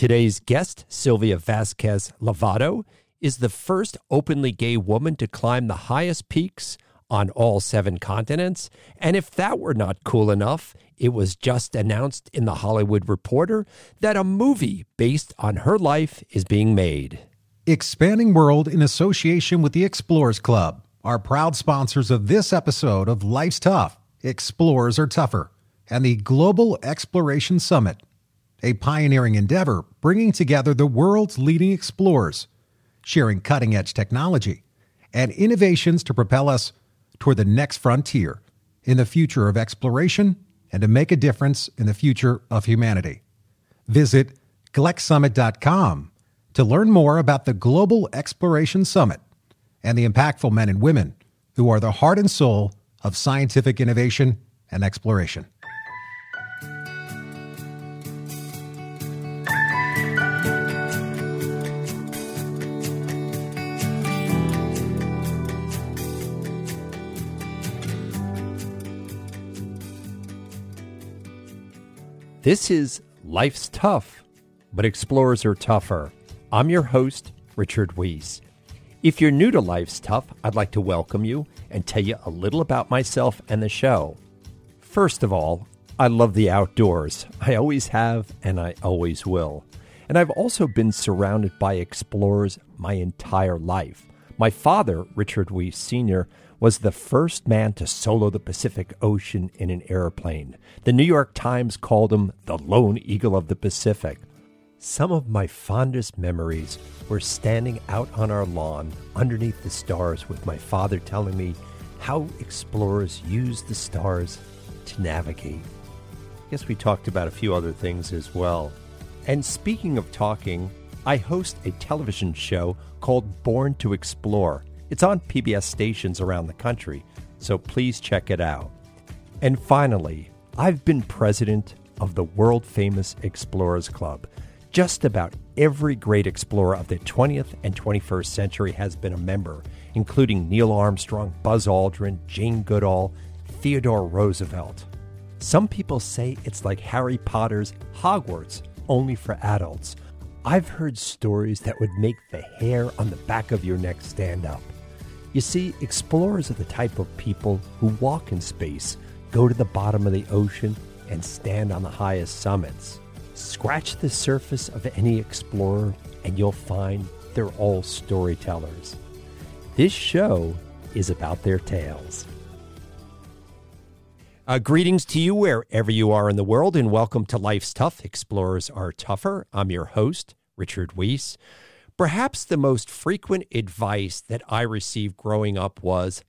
Today's guest, Silvia Vasquez Lavado, is the first openly gay woman to climb the highest peaks on all seven continents. And if that were not cool enough, it was just announced in The Hollywood Reporter that a movie based on her life is being made. Expanding World in association with the Explorers Club are proud sponsors of this episode of Life's Tough, Explorers Are Tougher, and the Global Exploration Summit, a pioneering endeavor bringing together the world's leading explorers, sharing cutting edge technology and innovations to propel us toward the next frontier in the future of exploration and to make a difference in the future of humanity. Visit GLEXsummit.com to learn more about the Global Exploration Summit and the impactful men and women who are the heart and soul of scientific innovation and exploration. This is Life's Tough, but Explorers Are Tougher. I'm your host, Richard Wiese. If you're new to Life's Tough, I'd like to welcome you and tell you a little about myself and the show. First of all, I love the outdoors. I always have, and I always will. And I've also been surrounded by explorers my entire life. My father, Richard Wiese Sr., was the first man to solo the Pacific Ocean in an airplane. The New York Times called him the lone eagle of the Pacific. Some of my fondest memories were standing out on our lawn underneath the stars with my father telling me how explorers use the stars to navigate. I guess we talked about a few other things as well. And speaking of talking, I host a television show called Born to Explore. It's on PBS stations around the country, so please check it out. And finally, I've been president of the world famous Explorers Club. Just about every great explorer of the 20th and 21st century has been a member, including Neil Armstrong, Buzz Aldrin, Jane Goodall, Theodore Roosevelt. Some people say it's like Harry Potter's Hogwarts, only for adults. I've heard stories that would make the hair on the back of your neck stand up. You see, explorers are the type of people who walk in space, go to the bottom of the ocean, and stand on the highest summits. Scratch the surface of any explorer, and you'll find they're all storytellers. This show is about their tales. Uh, greetings to you wherever you are in the world, and welcome to Life's Tough. Explorers are tougher. I'm your host, Richard Wiese. Perhaps the most frequent advice that I received growing up was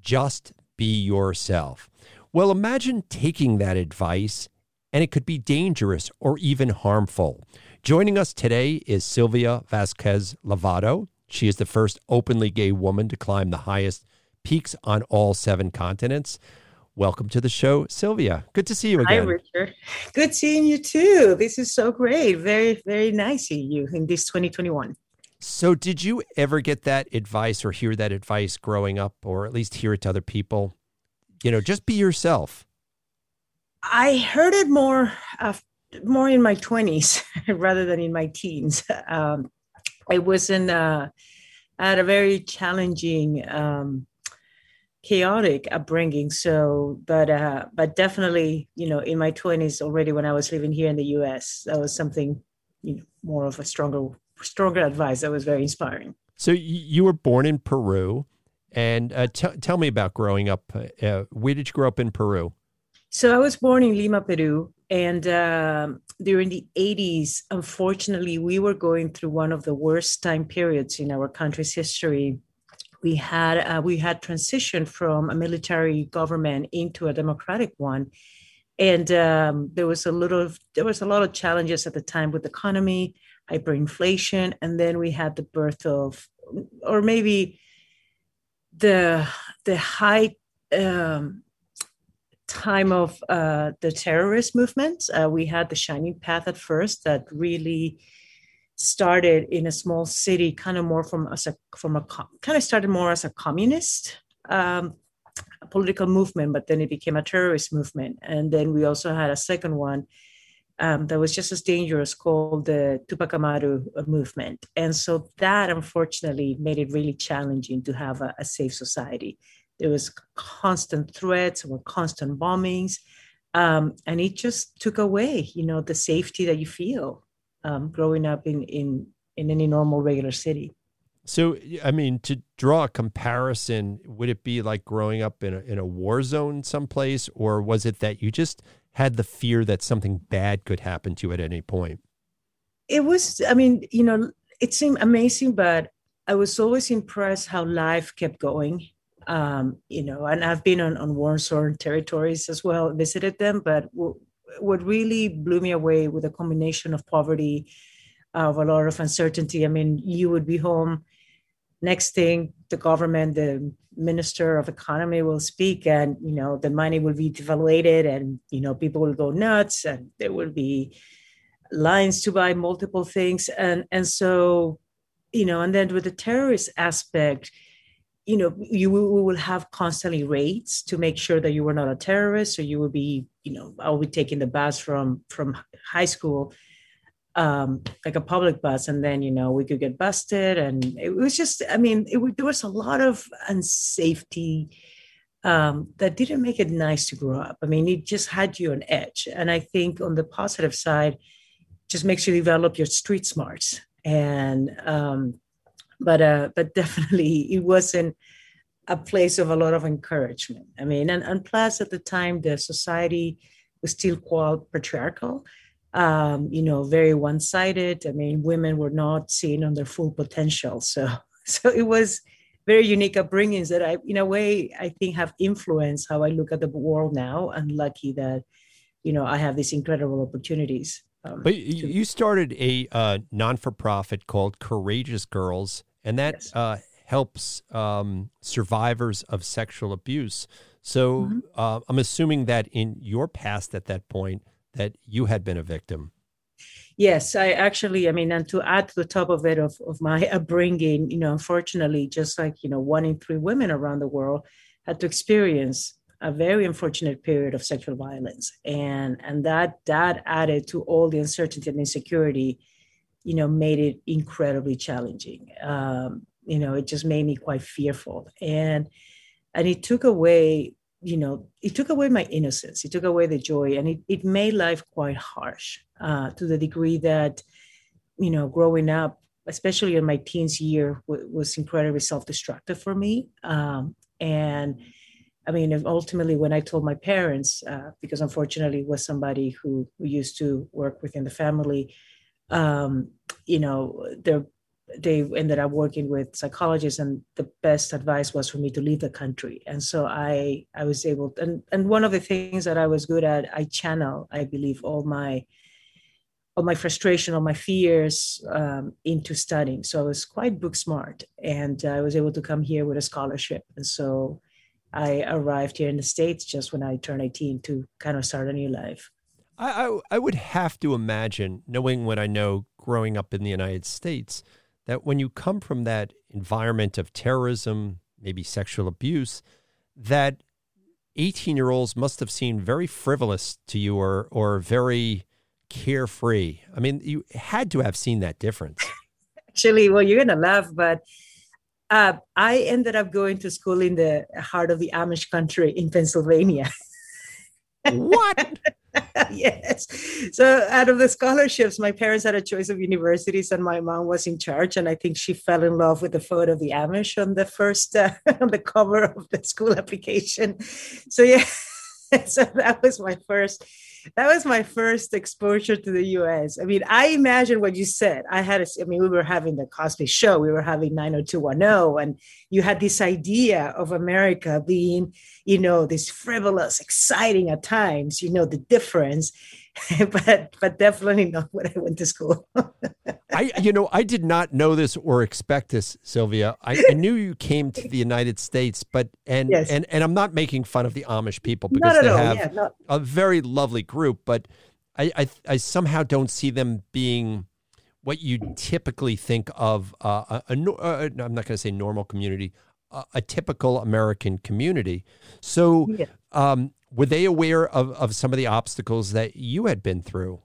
just be yourself. Well, imagine taking that advice and it could be dangerous or even harmful. Joining us today is Silvia Vasquez Lavado. She is the first openly gay woman to climb the highest peaks on all seven continents. Welcome to the show, Silvia. Good to see you again. Hi, Richard. Good seeing you too. This is so great. Very, very nice seeing you in this 2021. So, did you ever get that advice or hear that advice growing up, or at least hear it to other people? You know, just be yourself. I heard it more, uh, more in my twenties rather than in my teens. Um, I was in, uh, had a very challenging, um, chaotic upbringing. So, but, uh, but definitely, you know, in my twenties already when I was living here in the U.S., that was something, you know, more of a stronger stronger advice. That was very inspiring. So you were born in Peru, and uh, t- tell me about growing up. Uh, where did you grow up in Peru? So I was born in Lima, Peru, and uh, during the 80s, unfortunately, we were going through one of the worst time periods in our country's history. We had uh, we had transitioned from a military government into a democratic one, and um, there was a little there was a lot of challenges at the time with the economy hyperinflation, and then we had the birth of, or maybe the the high um, time of uh, the terrorist movement. Uh, we had the Shining Path at first that really started in a small city, kind of more from as a from a kind of started more as a communist um, political movement, but then it became a terrorist movement. And then we also had a second one um, that was just as dangerous called the Tupac Amaru movement. And so that unfortunately made it really challenging to have a, a safe society. There was constant threats, there were constant bombings, um, and it just took away, you know, the safety that you feel um, growing up in, in in any normal regular city. So, I mean, to draw a comparison, would it be like growing up in a, in a war zone someplace, or was it that you just had the fear that something bad could happen to you at any point? It was, I mean, you know, it seemed amazing, but I was always impressed how life kept going. Um, you know, and I've been on, on war-torn territories as well, visited them, but w- what really blew me away with a combination of poverty, of a lot of uncertainty. I mean, you would be home next thing the government the minister of economy will speak and you know the money will be devaluated and you know people will go nuts and there will be lines to buy multiple things. And and so you know and then with the terrorist aspect you know you will have constantly raids to make sure that you were not a terrorist. Or you will be you know i'll be taking the bus from from high school um, like a public bus, and then you know we could get busted, and it was just, I mean, it, there was a lot of unsafety um, that didn't make it nice to grow up. I mean, it just had you on edge, and I think on the positive side, just makes you develop your street smarts, and um, but uh, but definitely it wasn't a place of a lot of encouragement. I mean, and, and plus at the time the society was still quite patriarchal um, you know, very one-sided. I mean, women were not seen on their full potential. So, so it was very unique upbringings that I, in a way, I think have influenced how I look at the world now. I'm lucky that, you know, I have these incredible opportunities. Um, but you started a uh, non-for-profit called Courageous Girls, and that yes. uh, helps um, survivors of sexual abuse. So mm-hmm. uh, I'm assuming that in your past at that point, that you had been a victim. Yes, I actually, I mean, and to add to the top of it, of, of my upbringing, you know, unfortunately, just like, you know, one in three women around the world had to experience a very unfortunate period of sexual violence. And, and that, that added to all the uncertainty and insecurity, you know, made it incredibly challenging. Um, you know, it just made me quite fearful. And, and it took away you know, it took away my innocence. It took away the joy, and it, it made life quite harsh uh, to the degree that, you know, growing up, especially in my teens year, w- was incredibly self-destructive for me. Um, and I mean, ultimately, when I told my parents, uh, because unfortunately, was somebody who, who used to work within the family, um, you know, their they ended up working with psychologists and the best advice was for me to leave the country. And so i i was able to, and and one of the things that i was good at i channel i believe all my all my frustration all my fears um, into studying. So i was quite book smart and i was able to come here with a scholarship. And so i arrived here in the states just when i turned 18 to kind of start a new life. I, I, I would have to imagine, knowing what I know growing up in the United States, that when you come from that environment of terrorism, maybe sexual abuse, that 18 year olds must have seemed very frivolous to you or, or very carefree. I mean, you had to have seen that difference. Actually, well, you're going to laugh, but uh, I ended up going to school in the heart of the Amish country in Pennsylvania. what? yes. So out of the scholarships, my parents had a choice of universities, and my mom was in charge. And I think she fell in love with the photo of the Amish on the first uh, on the cover of the school application. So yeah, so that was my first that was my first exposure to the US. I mean, I imagine what you said. I had, a, I mean, we were having the Cosby show, we were having 90210, and you had this idea of America being, you know, this frivolous, exciting at times, you know, the difference. but but definitely not when I went to school. I you know I did not know this or expect this, Silvia. I, I knew you came to the United States, but and yes. and and I'm not making fun of the Amish people because they have yeah, not... a very lovely group, but I, I I somehow don't see them being what you typically think of uh, a, a, a, I'm not going to say normal community, a, a, typical American community. So, yeah. um, were they aware of, of some of the obstacles that you had been through?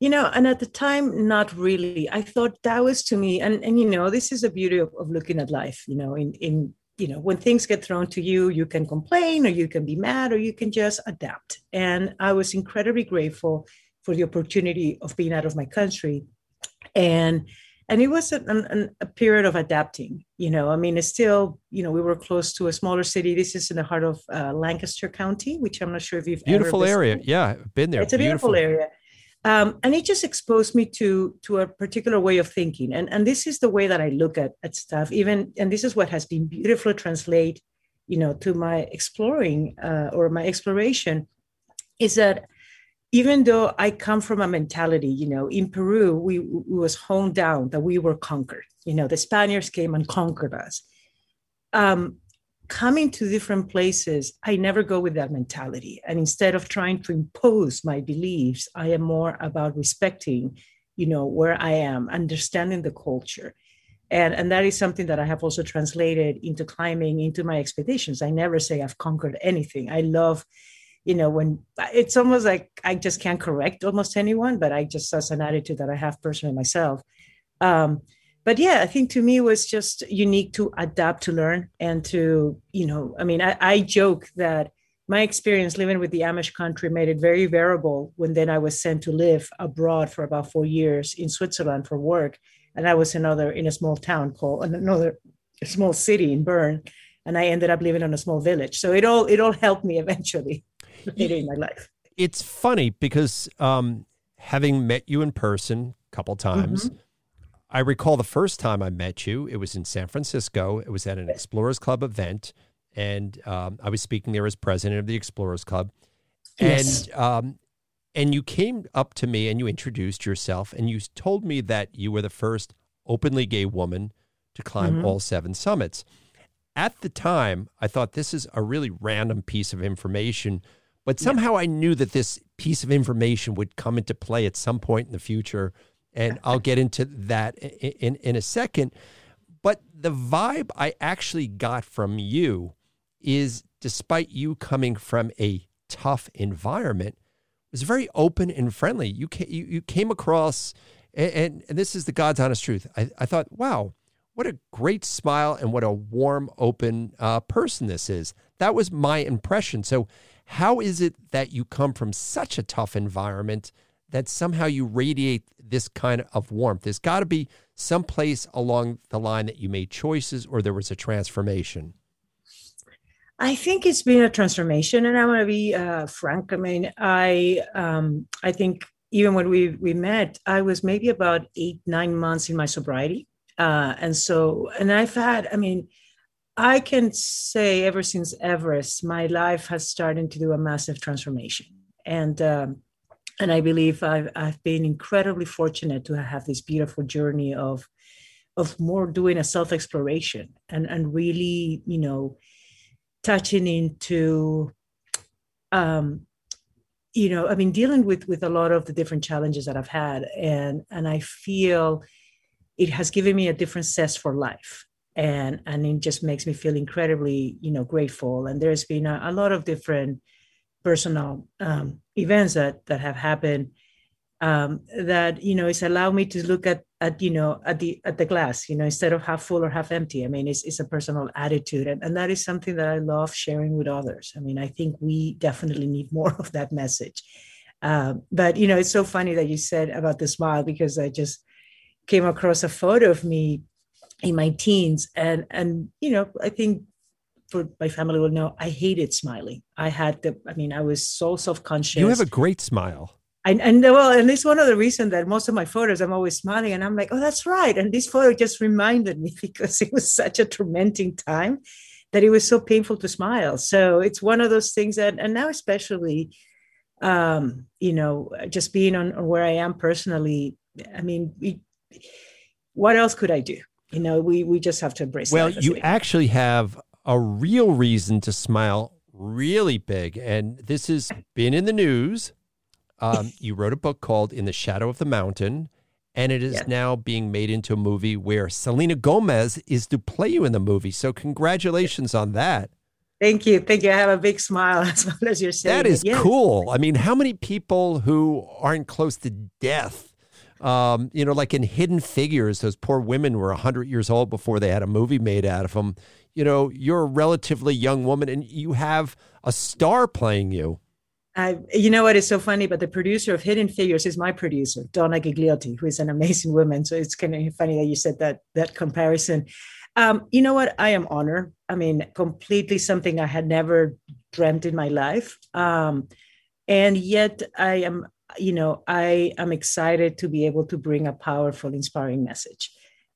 You know, and at the time, not really. I thought that was to me, and and you know, this is the beauty of, of looking at life. You know, in in you know, when things get thrown to you, you can complain, or you can be mad, or you can just adapt. And I was incredibly grateful for the opportunity of being out of my country, and and it was an, an, a period of adapting you know i mean it's still you know we were close to a smaller city. This is in the heart of uh, lancaster county which i'm not sure if you've beautiful area. Yeah been there. It's a beautiful, beautiful. area. Um, and it just exposed me to to a particular way of thinking. And and this is the way that i look at at stuff. Even and this is what has been beautifully translate you know to my exploring uh, or my exploration is that even though I come from a mentality, you know, in Peru, we, we was honed down that we were conquered. You know, the Spaniards came and conquered us. Um, coming to different places, I never go with that mentality. And instead of trying to impose my beliefs, I am more about respecting, you know, where I am, understanding the culture. And, and that is something that I have also translated into climbing, into my expeditions. I never say I've conquered anything. I love you know, when it's almost like I just can't correct almost anyone, but I just that's an attitude that I have personally myself. Um, but yeah, I think to me it was just unique to adapt to learn and to, you know, I mean, I, I joke that my experience living with the Amish country made it very variable when then I was sent to live abroad for about four years in Switzerland for work. And I was another in a small town called another small city in Bern. And I ended up living in a small village. So it all it all helped me eventually later in my life. It's funny because um, having met you in person a couple times, mm-hmm. I recall the first time I met you. It was in San Francisco. It was at an Explorers Club event, and um, I was speaking there as president of the Explorers Club. Yes. And um, and you came up to me and you introduced yourself, and you told me that you were the first openly gay woman to climb mm-hmm. all seven summits. At the time, I thought this is a really random piece of information but somehow I knew that this piece of information would come into play at some point in the future. And I'll get into that in, in, in a second. But the vibe I actually got from you is despite you coming from a tough environment, was very open and friendly. You came, you, you came across, and, and, this is the God's honest truth. I, I thought, wow, what a great smile and what a warm, open uh, person this is. That was my impression. So how is it that you come from such a tough environment that somehow you radiate this kind of warmth? There's got to be some place along the line that you made choices or there was a transformation. I think it's been a transformation, and I want to be uh, frank. I mean, I um, I think even when we we met, I was maybe about eight nine months in my sobriety, uh, and so and I've had. I mean, I can say ever since Everest, my life has started to do a massive transformation, and um, and I believe I've I've been incredibly fortunate to have this beautiful journey of of more doing a self exploration and and really you know touching into um you know i mean dealing with with a lot of the different challenges that i've had. And and i feel it has given me a different sense for life and and it just makes me feel incredibly you know grateful. And there's been a, a lot of different personal um, events that that have happened um, that you know it's allowed me to look at at you know at the at the glass you know instead of half full or half empty. I mean it's, it's a personal attitude and, and that is something that i love sharing with others. I mean i think we definitely need more of that message. Um, but you know it's so funny that you said about the smile because i just came across a photo of me in my teens. And and you know i think for my family will know i hated smiling. I had the i mean i was so self-conscious. You have a great smile. And, and well and it's one of the reasons that most of my photos i'm always smiling and i'm like oh that's right. And this photo just reminded me because it was such a tormenting time that it was so painful to smile. So it's one of those things that and now especially um you know just being on, on where i am personally i mean we, what else could i do you know, we we just have to embrace. Well, you actually have a real reason to smile really big, and this has been in the news. Um, you wrote a book called "In the Shadow of the Mountain." And it is yeah. now being made into a movie where Selena Gomez is to play you in the movie. So, congratulations on that. Thank you. Thank you. I have a big smile as well as you're saying. That is cool. I mean, how many people who aren't close to death, um, you know, like in Hidden Figures, those poor women were 100 years old before they had a movie made out of them. You know, you're a relatively young woman and you have a star playing you. I, you know what is so funny? But the producer of Hidden Figures is my producer, Donna Gigliotti, who is an amazing woman. So it's kind of funny that you said that that comparison. Um, you know what? I am honored. I mean, completely something I had never dreamt in my life. Um, and yet I am, you know, I am excited to be able to bring a powerful, inspiring message.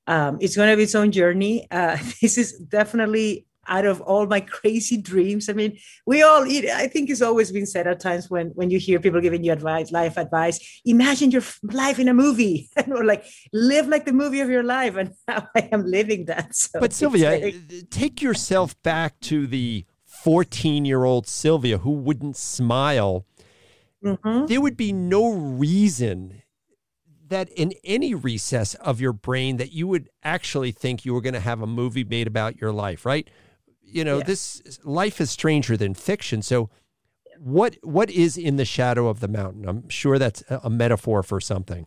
Um, it's going to be its own journey. Uh, this is definitely out of all my crazy dreams. I mean, we all, I think it's always been said at times when, when you hear people giving you advice, life advice, imagine your life in a movie and or like live like the movie of your life. And now I am living that. So but Silvia, very- take yourself back to the 14 year old Silvia who wouldn't smile. Mm-hmm. There would be no reason that in any recess of your brain that you would actually think you were going to have a movie made about your life, right? you know, yeah. this life is stranger than fiction. So what what is in the shadow of the mountain? I'm sure that's a metaphor for something.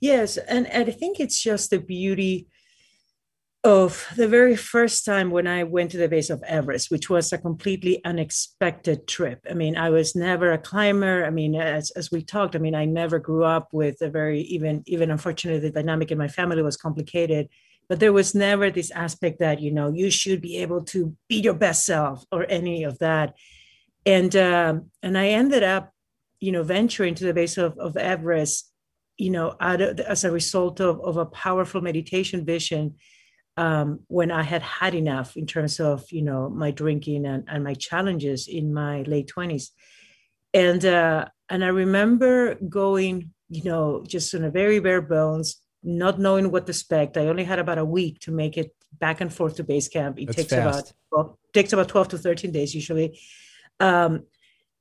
Yes, and, and I think it's just the beauty of the very first time when I went to the base of Everest, which was a completely unexpected trip. I mean, I was never a climber. I mean, as, as we talked, I mean, I never grew up with a very even even unfortunately the dynamic in my family was complicated but there was never this aspect that you know you should be able to be your best self or any of that and um, and i ended up you know venturing to the base of, of everest you know of, as a result of, of a powerful meditation vision um, when i had had enough in terms of you know my drinking and, and my challenges in my late 20s and uh, and i remember going you know just on a very bare bones not knowing what to expect. I only had about a week to make it back and forth to base camp. It That's takes fast. about well, takes about 12 to 13 days usually. Um,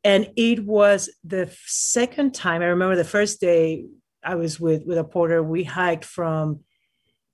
and it was the second time I remember the first day I was with with a porter. We hiked from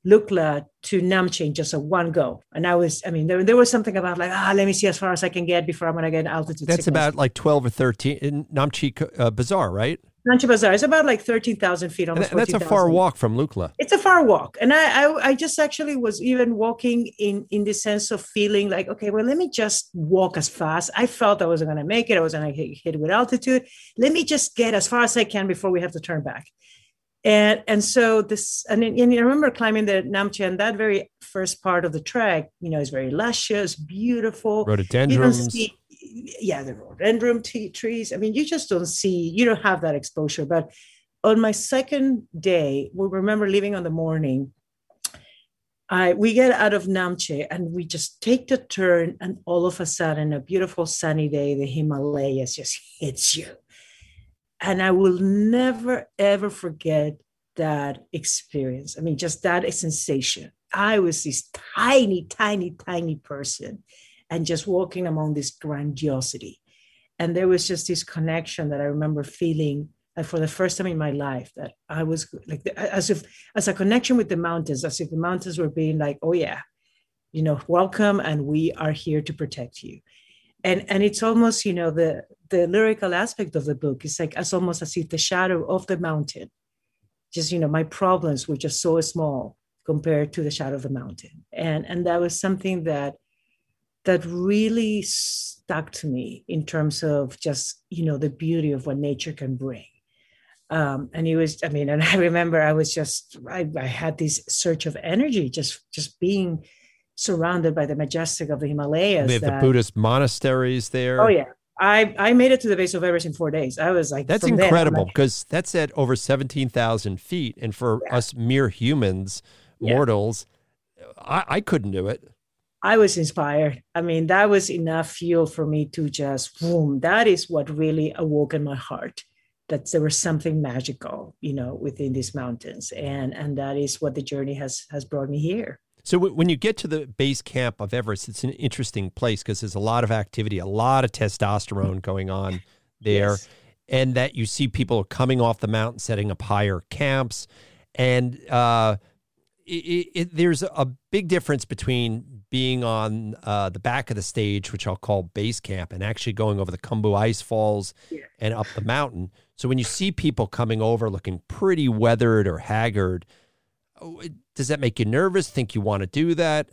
Lukla to Namche in just a one go. And I was, I mean, there, there was something about like, ah, let me see as far as I can get before I'm going to get altitude. That's sickness. about like 12 or 13 in Namche uh, Bazaar, right? Namche Bazaar is about like 13,000 feet, almost and That's 14, a far 000. walk from Lukla. It's a far walk. And I, I, I, just actually was even walking in, in the sense of feeling like, okay, well, let me just walk as fast. I felt I wasn't going to make it. I was going to hit with altitude. Let me just get as far as I can before we have to turn back. And, and so this, and, and I remember climbing the Namche and that very first part of the trek, you know, is very luscious, beautiful. Rhododendrons yeah, the rhododendron t- trees. I mean, you just don't see, you don't have that exposure. But on my second day, we remember leaving on the morning. I we get out of Namche and we just take the turn, and all of a sudden, a beautiful sunny day, the Himalayas just hits you. And I will never ever forget that experience. I mean, just that sensation. I was this tiny, tiny, tiny person and just walking among this grandiosity. And there was just this connection that I remember feeling for the first time in my life that I was like as if as a connection with the mountains, as if the mountains were being like, oh yeah, you know, welcome, and we are here to protect you. And and it's almost you know the the lyrical aspect of the book is like as almost as if the shadow of the mountain, just you know, my problems were just so small compared to the shadow of the mountain, and and that was something that that really stuck to me in terms of just you know the beauty of what nature can bring. Um, and it was i mean and i remember i was just I, I had this surge of energy just just being surrounded by the majestic of the himalayas they have that, the buddhist monasteries there oh yeah I, I made it to the base of Everest in four days. I was like, that's incredible because like, that's at over 17,000 feet. And for yeah. us mere humans, mortals. I, I couldn't do it. I was inspired. I mean, that was enough fuel for me to just boom. That is what really awoke in my heart that there was something magical, you know, within these mountains, and and that is what the journey has has brought me here. So when you get to the base camp of Everest, it's an interesting place because there's a lot of activity, a lot of testosterone going on there, yes. and that you see people coming off the mountain, setting up higher camps, and uh, it, it, there's a big difference between being on uh, the back of the stage, which I'll call base camp, and actually going over the Khumbu Ice Falls yeah. and up the mountain. So when you see people coming over looking pretty weathered or haggard, does that make you nervous? Think you want to do that?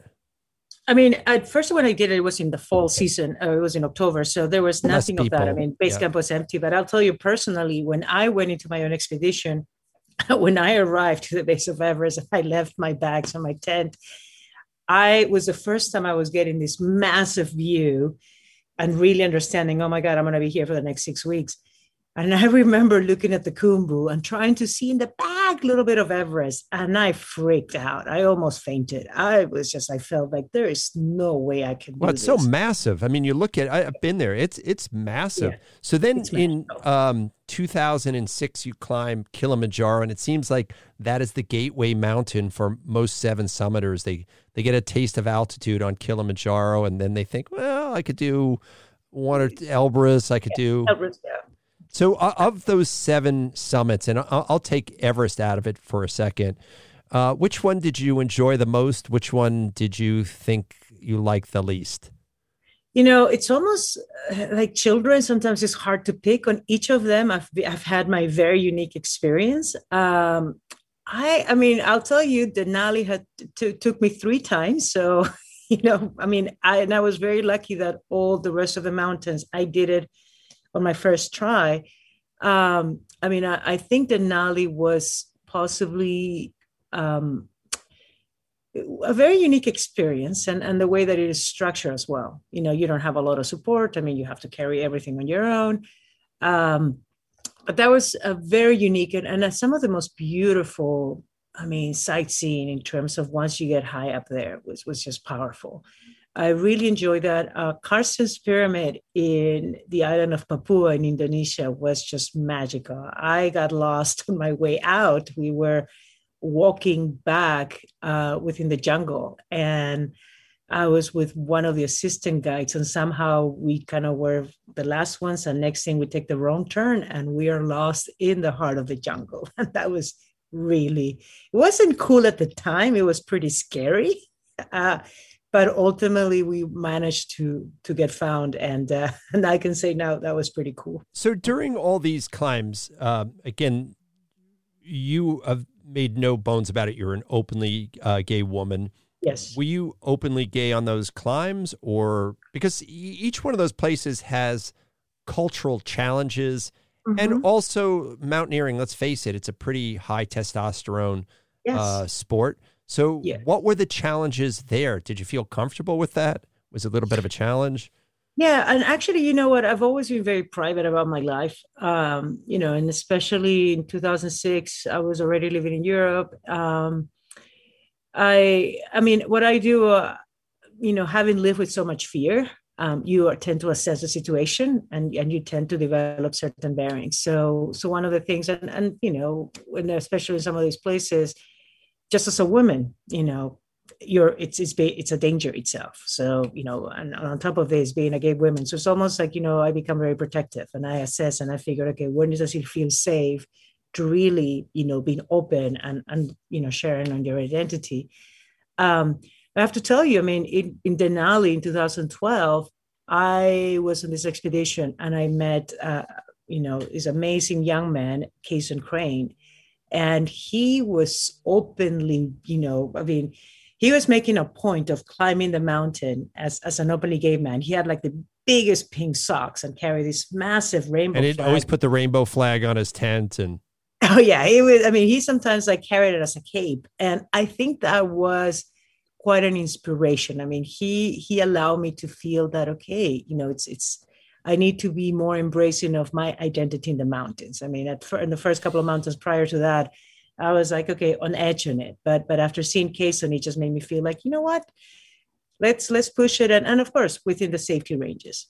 I mean, at first when I did it, it was in the fall season. Uh, it was in October, so there was nothing of that. I mean, base yeah. camp was empty. But I'll tell you personally, when I went into my own expedition, when I arrived to the base of Everest, I left my bags on my tent. I was the first time I was getting this massive view and really understanding. Oh my God, I'm going to be here for the next six weeks. And I remember looking at the Khumbu and trying to see in the back a little bit of Everest, and I freaked out. I almost fainted. I was just, I felt like there is no way I can. Well, it's this. so massive. I mean, you look at, I've been there. It's it's massive. Yeah, so then in um, 2006, you climb Kilimanjaro, and it seems like that is the gateway mountain for most seven summiters. They they get a taste of altitude on Kilimanjaro, and then they think, well, I could do one or Elbrus. I could yeah, do. Elbrus, yeah so, of those seven summits, and I'll, I'll, take Everest out of it for a second. Uh, which one did you enjoy the most? Which one did you think you liked the least? You know, it's almost uh, like children. Sometimes it's hard to pick on each of them. I've I've had my very unique experience. Um, I I mean, I'll tell you, Denali had t- took me three times. So you know, I mean, I and I was very lucky that all the rest of the mountains I did it on my first try. Um, I mean, I, I think Denali was possibly um, a very unique experience and, and the way that it is structured as well. You know, you don't have a lot of support. I mean, you have to carry everything on your own. Um, but that was a very unique and, and some of the most beautiful, I mean, sightseeing in terms of once you get high up there was, was just powerful. I really enjoyed that. Uh, Carstensz Pyramid in the island of Papua in Indonesia was just magical. I got lost on my way out. We were walking back uh, within the jungle, and I was with one of the assistant guides, and somehow we kind of were the last ones. And next thing, we take the wrong turn, and we are lost in the heart of the jungle. And that was really it wasn't cool at the time. It was pretty scary. Uh, but ultimately we managed to to get found and uh, and i can say now that was pretty cool. So during all these climbs uh, again you have made no bones about it. You're an openly uh, gay woman. Yes. Were you openly gay on those climbs or because each one of those places has cultural challenges mm-hmm. and also mountaineering let's face it it's a pretty high testosterone yes. Uh, sport so, yeah. what were the challenges there? Did you feel comfortable with that? Was it a little bit of a challenge? Yeah, and actually, you know what? I've always been very private about my life. Um, you know, and especially in 2006, I was already living in Europe. Um, I, I mean, what I do, uh, you know, having lived with so much fear, um, you tend to assess the situation and, and you tend to develop certain bearings. So, so one of the things, and, and you know, when especially in some of these places, just as a woman, you know, you're it's it's it's a danger itself. So you know, and on top of this, being a gay woman, so it's almost like you know, I become very protective, and I assess, and I figure, okay, when does it feel safe to really, you know, being open and and you know, sharing on your identity. Um, I have to tell you, I mean, in, in Denali in 2012, I was on this expedition and I met, uh, you know, this amazing young man, Cason Crane, and he was openly you know i mean he was making a point of climbing the mountain as, as an openly gay man. He had like the biggest pink socks and carry this massive rainbow and he always put the rainbow flag on his tent and oh yeah. It was i mean he sometimes like carried it as a cape. And i think that was quite an inspiration. I mean he he allowed me to feel that okay you know it's it's I need to be more embracing of my identity in the mountains. I mean, at in the first couple of mountains prior to that, I was like, okay, on edge on it. But but after seeing Cason, it just made me feel like, you know what? Let's let's push it, and and of course within the safety ranges.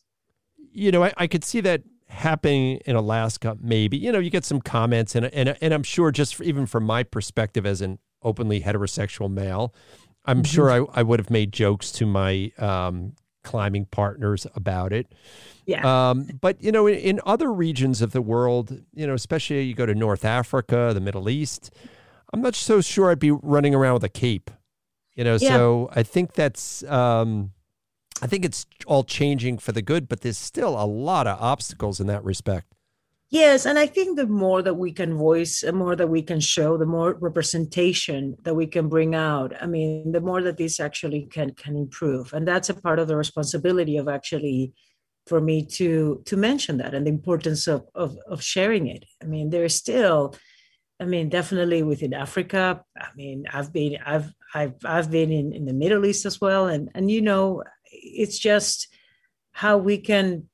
You know, I, I could see that happening in Alaska. Maybe you know, you get some comments, and and and I'm sure just for, even from my perspective as an openly heterosexual male, I'm mm-hmm. sure I, I would have made jokes to my um, climbing partners about it. Yeah. Um, but you know, in, in, other regions of the world, you know, especially you go to North Africa, the Middle East, I'm not so sure I'd be running around with a cape. You know, Yeah. so I think that's um, I think it's all changing for the good, but there's still a lot of obstacles in that respect. Yes, and I think the more that we can voice, the more that we can show, the more representation that we can bring out. I mean, the more that this actually can can improve, and that's a part of the responsibility of actually for me to to mention that and the importance of of, of sharing it. I mean, there's still, I mean, definitely within Africa. I mean, I've been I've I've I've been in in the Middle East as well, and and you know, it's just how we can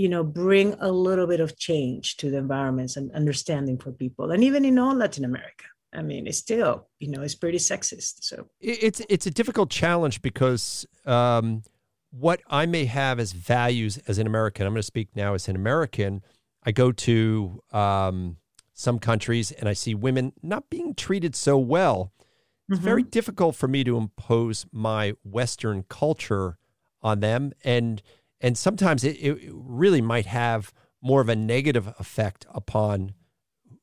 you know bring a little bit of change to the environments and understanding for people and even in all latin america i mean it's still you know it's pretty sexist so It's it's a difficult challenge because um, what I may have as values as an American, I'm going to speak now as an American. I go to um, some countries and I see women not being treated so well. It's very difficult for me to impose my Western culture on them, and and sometimes it, it really might have more of a negative effect upon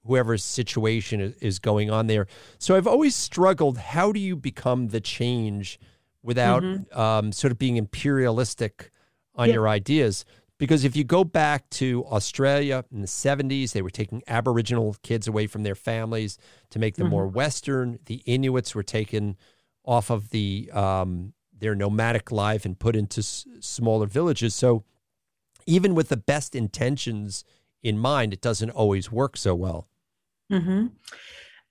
whoever's situation is, going on there. So I've always struggled. How do you become the change without um, sort of being imperialistic on Yeah. your ideas? Because if you go back to Australia in the 70s, they were taking Aboriginal kids away from their families to make them more Western. The Inuits were taken off of the um, their nomadic life and put into s- smaller villages. So even with the best intentions in mind, it doesn't always work so well. hmm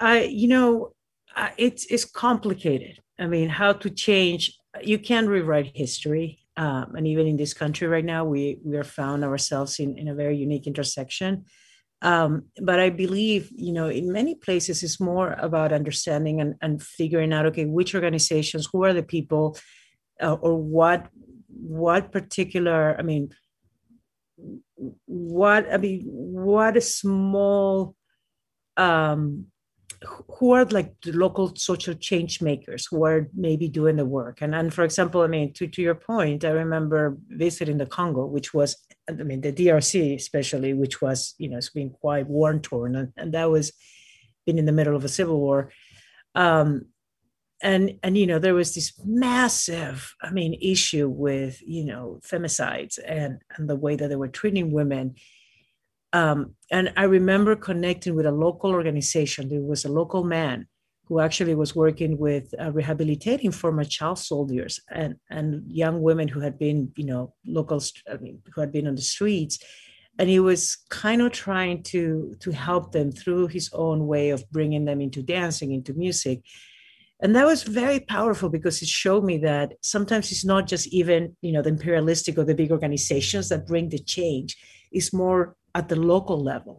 I, you know, I- it's it's complicated. I mean, how to change? You can rewrite history, um, and even in this country right now, we we are found ourselves in in a very unique intersection. Um, but I believe, you know, in many places, it's more about understanding and, and figuring out, okay, which organizations, who are the people, uh, or what what particular, I mean, what I mean, what a small um who are like the local social change makers who are maybe doing the work? And and for example i mean to, to your point i remember visiting the congo which was i mean the drc especially which was you know it's been quite war torn and, and that was been in the middle of a civil war. Um and and you know there was this massive i mean issue with you know femicides and and the way that they were treating women um, and I remember connecting with a local organization. There was a local man who actually was working with uh, rehabilitating former child soldiers and, and young women who had been, you know, locals, I mean, who had been on the streets. And he was kind of trying to to help them through his own way of bringing them into dancing, into music. And that was very powerful because it showed me that sometimes it's not just even, you know, the imperialistic or the big organizations that bring the change. It's more at the local level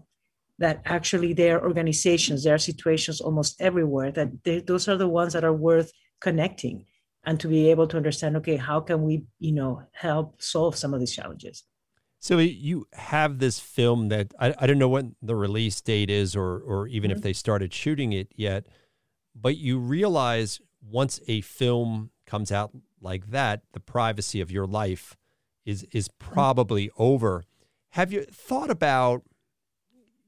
that actually there are organizations there are situations almost everywhere that they, those are the ones that are worth connecting and to be able to understand okay how can we you know help solve some of these challenges? So you have this film that I, I don't know when the release date is or or even if mm-hmm. they started shooting it yet, but you realize once a film comes out like that, the privacy of your life is is mm-hmm. probably over. Have you thought about,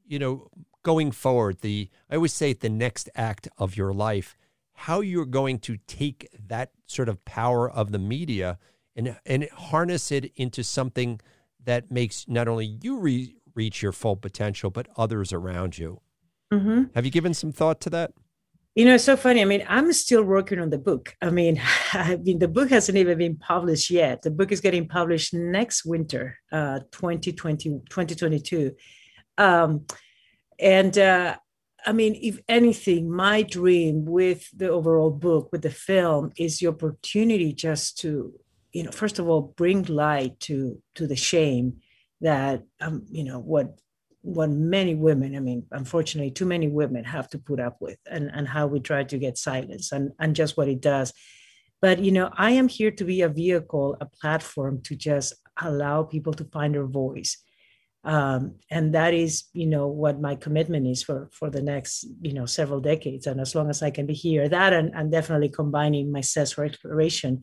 you know, going forward, the I always say the next act of your life, how you're going to take that sort of power of the media and and harness it into something that makes not only you re- reach your full potential, but others around you. mm-hmm. Have you given some thought to that? You know, it's so funny. I mean, I'm still working on the book. I mean, I mean, the book hasn't even been published yet. The book is getting published next winter, uh, 2020, 2022. Um, and uh, I mean, if anything, my dream with the overall book, with the film, is the opportunity just to, you know, first of all, bring light to to the shame that, um, you know, what what many women, I mean, unfortunately, too many women have to put up with, and and how we try to get silence, and and just what it does. But you know, I am here to be a vehicle, a platform to just allow people to find their voice um, and that is you know what my commitment is for for the next you know several decades and as long as i can be here that and, and definitely combining my cess for exploration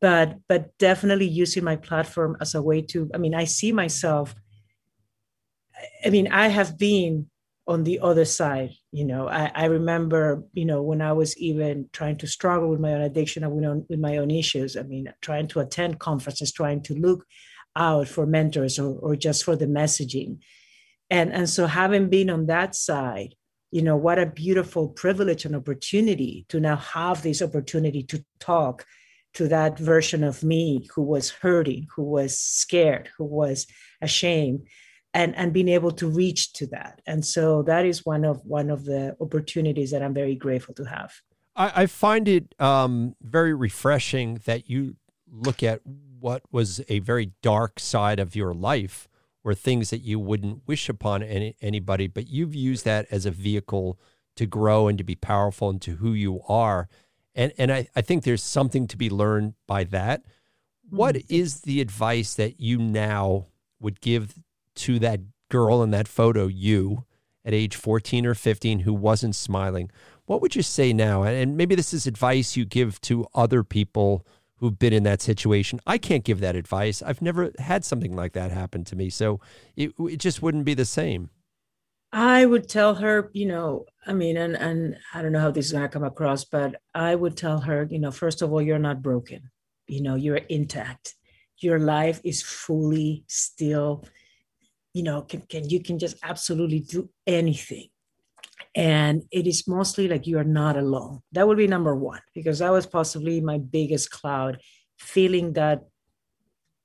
but but definitely using my platform as a way to i mean i see myself i mean i have been on the other side you know. I, I remember you know when i was even trying to struggle with my own addiction and with, with my own issues i mean trying to attend conferences trying to look out for mentors or, or just for the messaging. And and so having been on that side you know what a beautiful privilege and opportunity to now have this opportunity to talk to that version of me who was hurting who was scared who was ashamed and and being able to reach to that. And so that is one of one of the opportunities that i'm very grateful to have. I, I find it um, very refreshing that you look at what was a very dark side of your life or things that you wouldn't wish upon any, anybody but you've used that as a vehicle to grow and to be powerful and to who you are. And and i, I think there's something to be learned by that. What mm-hmm. is the advice that you now would give to that girl in that photo, you at age 14 or 15 who wasn't smiling, what would you say now? And maybe this is advice you give to other people who've been in that situation. I can't give that advice. I've never had something like that happen to me. So it, it just wouldn't be the same. I would tell her, you know, I mean, and, and I don't know how this is to come across, but I would tell her, you know, first of all, you're not broken. You know, you're intact. Your life is fully still you know can, can you can just absolutely do anything. And it is mostly like you are not alone. That would be number one because that was possibly my biggest cloud feeling that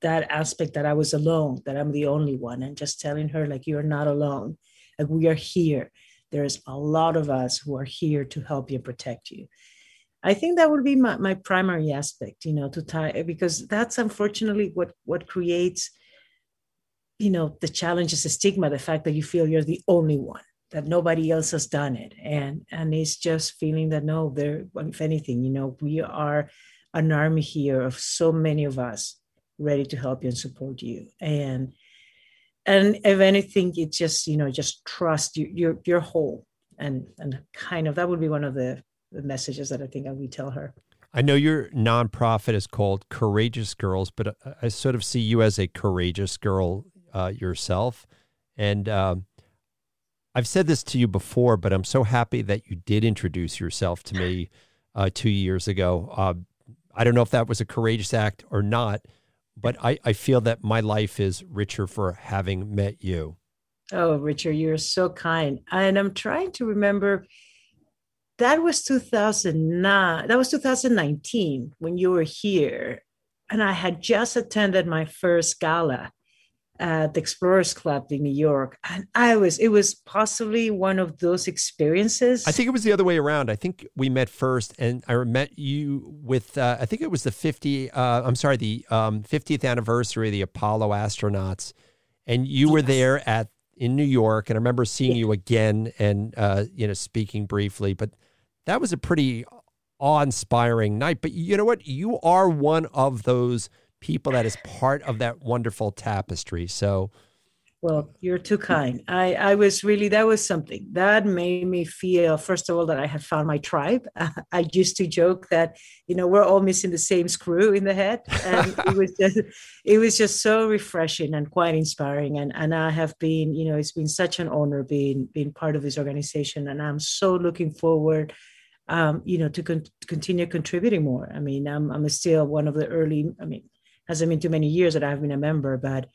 that aspect that i was alone that i'm the only one and just telling her like you're not alone. Like we are here. There's a lot of us who are here to help you protect you. I think that would be my, my primary aspect you know to tie because that's unfortunately what what creates you know the challenge is the stigma the fact that you feel you're the only one that nobody else has done it. And and it's just feeling that no there if anything you know we are an army here of so many of us ready to help you and support you. And and if anything it's just you know just trust you you're you're whole. And and kind of that would be one of the, the messages that i think i would tell her. I know your nonprofit is called Courageous Girls, but I sort of see you as a courageous girl uh, yourself. And um, I've said this to you before, but I'm so happy that you did introduce yourself to me uh, two years ago. Uh, I don't know if that was a courageous act or not, but I, I feel that my life is richer for having met you. Oh, Richard, you're so kind. And I'm trying to remember that was 2009, that was 2019 when you were here. And I had just attended my first gala at the Explorers Club in New York. And I was, it was possibly one of those experiences. I think it was the other way around. I think we met first, and I met you with, uh, I think it was the 50, uh, I'm sorry, the um, 50th anniversary of the Apollo astronauts. And you yes. were there at, in New York. And I remember seeing yeah. you again and, uh, you know, speaking briefly. But that was a pretty awe inspiring night. But you know what? You are one of those people that is part of that wonderful tapestry. So, well, you're too kind. I, I was really, that was something that made me feel, first of all, that I had found my tribe. I used to joke that, you know, we're all missing the same screw in the head. And it was just, it was just so refreshing and quite inspiring. And, and I have been, you know, it's been such an honor being, being part of this organization. And I'm so looking forward um, you know, to, con- to continue contributing more. I mean, I'm, I'm still one of the early, I mean, hasn't been too many years that I've been a member, but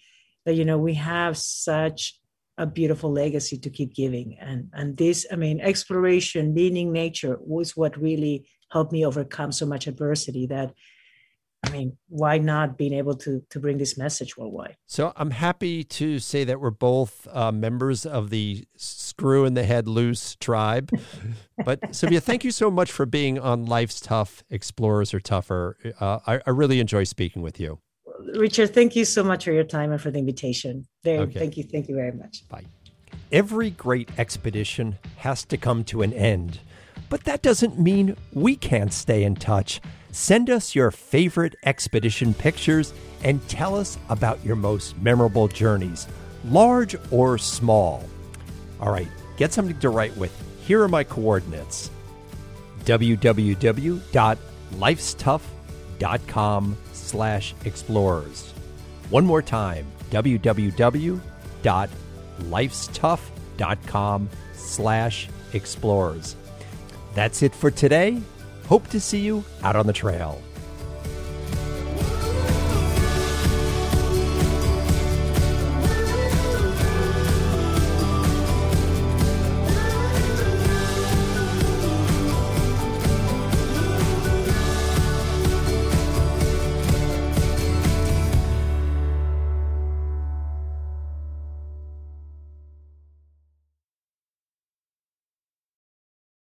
but you know we have such a beautiful legacy to keep giving, and and this I mean exploration, meaning nature was what really helped me overcome so much adversity that I mean, why not being able to to bring this message worldwide? So I'm happy to say that we're both uh, members of the Screw in the Head Loose tribe. but Silvia, thank you so much for being on Life's Tough. Explorers are tougher. Uh, I, I, really enjoy speaking with you. Richard, thank you so much for your time and for the invitation. Okay. Thank you. Thank you very much. Bye. Every great expedition has to come to an end, but that doesn't mean we can't stay in touch. Send us your favorite expedition pictures and tell us about your most memorable journeys, large or small. All right, get something to write with. Here are my coordinates www.lifestuff.com slash explorers. One more time, www.lifestuff.com com slash explorers. That's it for today. Hope to see you out on the trail.